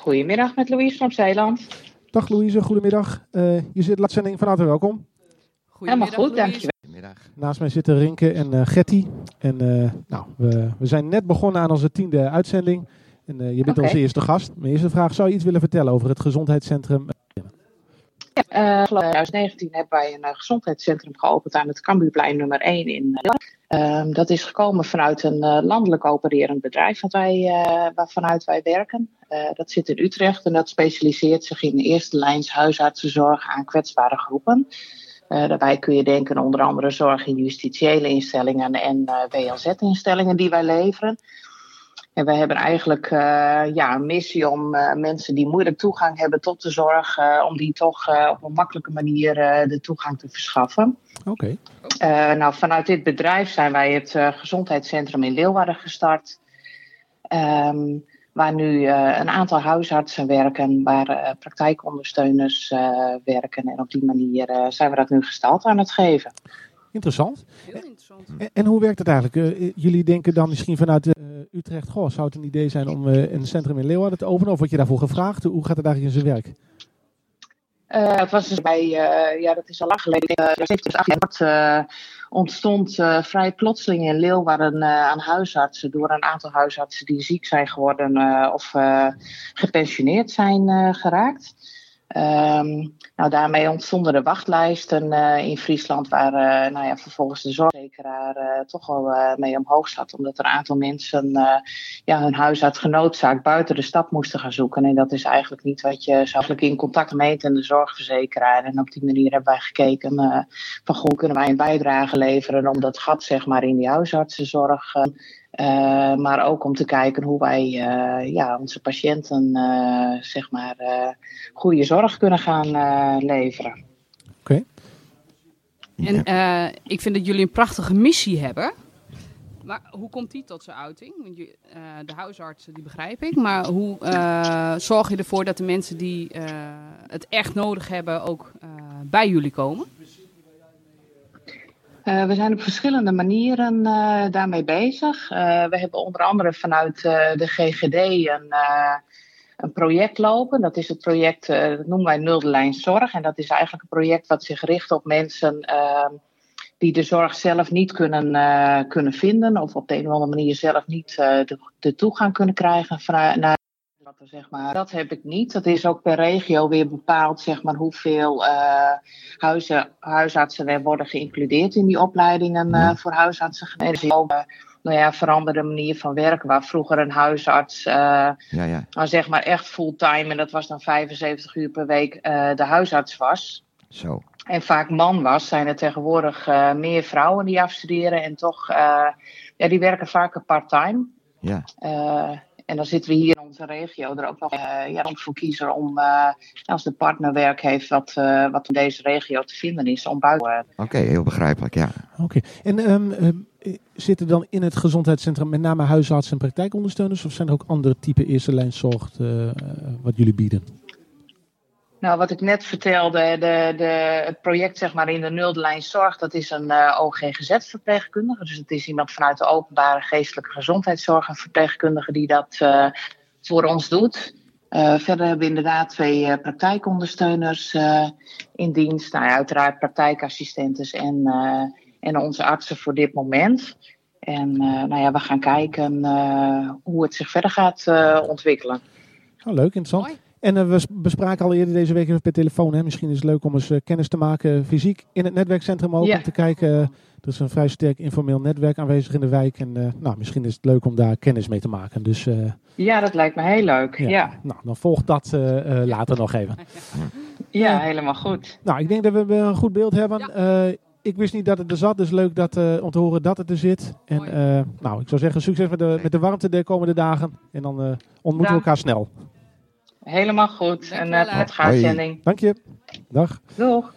Goedemiddag met Louise van Zeeland. Dag Louise, goedemiddag. Uh, je zit latzending van harte welkom. Helemaal goed, dankjewel. Goedemiddag. Naast mij zitten Rinke en uh, Getty. En uh, nou, we, we, zijn net begonnen aan onze tiende uitzending. En je bent okay. onze eerste gast. Mijn eerste vraag, zou je iets willen vertellen over het gezondheidscentrum? In 2019 hebben wij een gezondheidscentrum geopend aan het Cambuurplein nummer 1 in Um, dat is gekomen vanuit een uh, landelijk opererend bedrijf wat wij, uh, waarvanuit wij werken. Uh, dat zit in Utrecht en dat specialiseert zich in eerste lijns huisartsenzorg aan kwetsbare groepen. daarbij kun je denken onder andere zorg in justitiële instellingen en WLZ-instellingen die wij leveren. En we hebben eigenlijk ja, een missie om mensen die moeilijk toegang hebben tot de zorg, om die toch op een makkelijke manier de toegang te verschaffen. Oké. Okay. nou, vanuit dit bedrijf zijn wij het gezondheidscentrum in Leeuwarden gestart. Um, waar nu uh, een aantal huisartsen werken, waar uh, praktijkondersteuners uh, werken. En op die manier zijn we dat nu gestald aan het geven. Interessant. Heel interessant. En, en hoe werkt het eigenlijk? jullie denken dan misschien vanuit Utrecht, goh, zou het een idee zijn om een centrum in Leeuwarden te openen? Of word je daarvoor gevraagd? Hoe gaat het eigenlijk in zijn werk? Uh, het was dus bij, uh, ja, dat is al lang geleden, uh, 2018, uh, ontstond vrij plotseling in Leeuwarden aan huisartsen door een aantal huisartsen die ziek zijn geworden of gepensioneerd zijn geraakt. Um, nou, daarmee ontstonden de wachtlijsten uh, in Friesland, waar uh, nou ja, vervolgens de zorgverzekeraar uh, toch wel mee omhoog zat. Omdat er een aantal mensen ja, hun huisarts genoodzaakt buiten de stad moesten gaan zoeken. En dat is eigenlijk niet wat je zou in contact met en de zorgverzekeraar. En op die manier hebben wij gekeken van hoe kunnen wij een bijdrage leveren om dat gat zeg maar, in die huisartsenzorg uh, maar ook om te kijken hoe wij uh, ja, onze patiënten uh, zeg maar, goede zorg kunnen gaan leveren. Oké. Okay. En ik vind dat jullie een prachtige missie hebben. Maar hoe komt die tot zijn uiting? Want je, de huisartsen, die begrijp ik. Maar hoe zorg je ervoor dat de mensen die het echt nodig hebben ook bij jullie komen? Uh, we zijn op verschillende manieren uh, daarmee bezig. Uh, we hebben onder andere vanuit de GGD een, een, project lopen. Dat is het project, dat noemen wij Nulde Lijn Zorg. En dat is eigenlijk een project wat zich richt op mensen ehm, die de zorg zelf niet kunnen, kunnen vinden. Of op de een of andere manier zelf niet de, de, toegang kunnen krijgen naar Zeg maar. Dat heb ik niet. Dat is ook per regio weer bepaald zeg maar, hoeveel uh, huizen, huisartsen er worden geïncludeerd in die opleidingen uh, voor huisartsen. En dus ook, uh, nou ja, veranderde manier van werken. Waar vroeger een huisarts ja, ja. Zeg maar echt fulltime, en dat was dan 75 uur per week, de huisarts was. Zo. En vaak man was, zijn er tegenwoordig meer vrouwen die afstuderen. En toch, ja, die werken vaker part-time. Ja. En dan zitten we hier in onze regio er ook nog uh, ja, voor kiezen om, uh, als de partner werk heeft wat, uh, wat in deze regio te vinden is, om buiten. Oké, okay, heel begrijpelijk, ja. Oké, okay. en um, um, zitten dan in het gezondheidscentrum met name huisartsen en praktijkondersteuners, of zijn er ook andere type eerste lijnzorg wat jullie bieden? Nou, wat ik net vertelde, de, de, het project zeg maar in de nulde lijn zorg, dat is een uh, OGGZ-verpleegkundige. Dus het is iemand vanuit de openbare geestelijke gezondheidszorg, een verpleegkundige die dat uh, voor ons doet. Uh, verder hebben we inderdaad twee praktijkondersteuners in dienst. Nou, ja, uiteraard praktijkassistentes en, en onze artsen voor dit moment. En nou ja, we gaan kijken hoe het zich verder gaat ontwikkelen. Oh, leuk, interessant. En uh, we bespraken al eerder deze week even per telefoon. Hè. Misschien is het leuk om eens uh, kennis te maken fysiek in het netwerkcentrum ook. Ja. Om te kijken. Uh, er is een vrij sterk informeel netwerk aanwezig in de wijk. En nou, misschien is het leuk om daar kennis mee te maken. Dus, ja, dat lijkt me heel leuk. Ja. ja. Nou, dan volgt dat later nog even. Ja, helemaal goed. Nou, ik denk dat we een goed beeld hebben. Ja. ik wist niet dat het er zat, dus leuk dat, om te horen dat het er zit. En nou, ik zou zeggen, succes met de, met de warmte de komende dagen. En dan ontmoeten we elkaar snel. Helemaal goed. En uh, met gaarzending. Dank je. Dag. Doeg.